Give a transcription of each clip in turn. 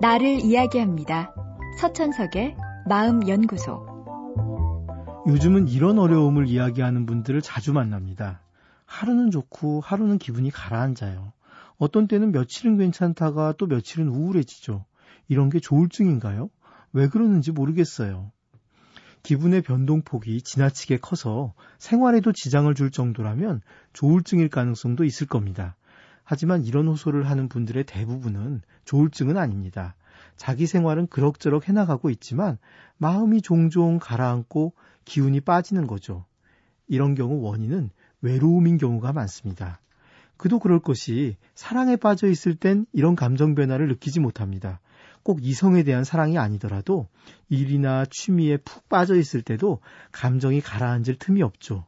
나를 이야기합니다. 서천석의 마음연구소. 요즘은 이런 어려움을 이야기하는 분들을 자주 만납니다. 하루는 좋고 하루는 기분이 가라앉아요. 어떤 때는 며칠은 괜찮다가 또 며칠은 우울해지죠. 이런 게 조울증인가요? 왜 그러는지 모르겠어요. 기분의 변동폭이 지나치게 커서 생활에도 지장을 줄 정도라면 조울증일 가능성도 있을 겁니다. 하지만 이런 호소를 하는 분들의 대부분은 조울증은 아닙니다. 자기 생활은 그럭저럭 해나가고 있지만 마음이 종종 가라앉고 기운이 빠지는 거죠. 이런 경우 원인은 외로움인 경우가 많습니다. 그도 그럴 것이 사랑에 빠져 있을 땐 이런 감정 변화를 느끼지 못합니다. 꼭 이성에 대한 사랑이 아니더라도 일이나 취미에 푹 빠져 있을 때도 감정이 가라앉을 틈이 없죠.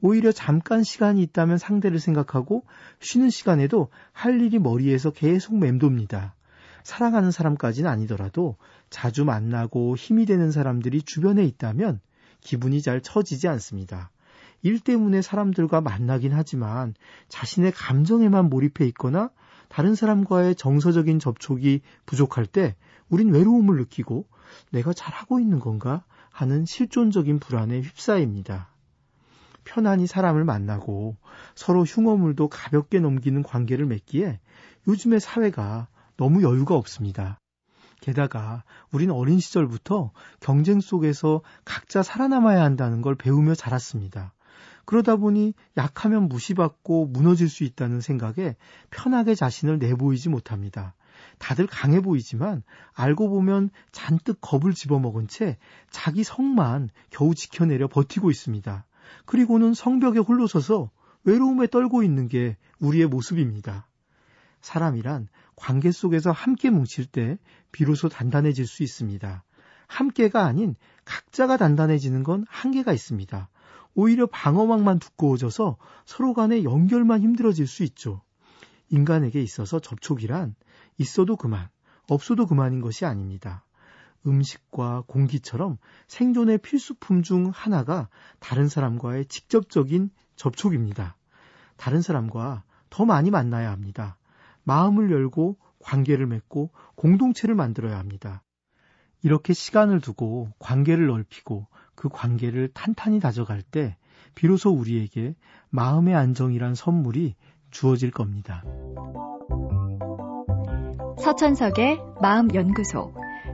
오히려 잠깐 시간이 있다면 상대를 생각하고 쉬는 시간에도 할 일이 머리에서 계속 맴돕니다. 사랑하는 사람까지는 아니더라도 자주 만나고 힘이 되는 사람들이 주변에 있다면 기분이 잘 처지지 않습니다. 일 때문에 사람들과 만나긴 하지만 자신의 감정에만 몰입해 있거나 다른 사람과의 정서적인 접촉이 부족할 때 우린 외로움을 느끼고 내가 잘하고 있는 건가 하는 실존적인 불안에 휩싸입니다. 편안히 사람을 만나고 서로 흉어물도 가볍게 넘기는 관계를 맺기에 요즘의 사회가 너무 여유가 없습니다. 게다가 우린 어린 시절부터 경쟁 속에서 각자 살아남아야 한다는 걸 배우며 자랐습니다. 그러다 보니 약하면 무시받고 무너질 수 있다는 생각에 편하게 자신을 내보이지 못합니다. 다들 강해 보이지만 알고 보면 잔뜩 겁을 집어먹은 채 자기 성만 겨우 지켜내려 버티고 있습니다. 그리고는 성벽에 홀로 서서 외로움에 떨고 있는 게 우리의 모습입니다. 사람이란 관계 속에서 함께 뭉칠 때 비로소 단단해질 수 있습니다. 함께가 아닌 각자가 단단해지는 건 한계가 있습니다. 오히려 방어막만 두꺼워져서 서로 간의 연결만 힘들어질 수 있죠. 인간에게 있어서 접촉이란 있어도 그만, 없어도 그만인 것이 아닙니다. 음식과 공기처럼 생존의 필수품 중 하나가 다른 사람과의 직접적인 접촉입니다. 다른 사람과 더 많이 만나야 합니다. 마음을 열고 관계를 맺고 공동체를 만들어야 합니다. 이렇게 시간을 두고 관계를 넓히고 그 관계를 탄탄히 다져갈 때 비로소 우리에게 마음의 안정이란 선물이 주어질 겁니다. 서천석의 마음연구소.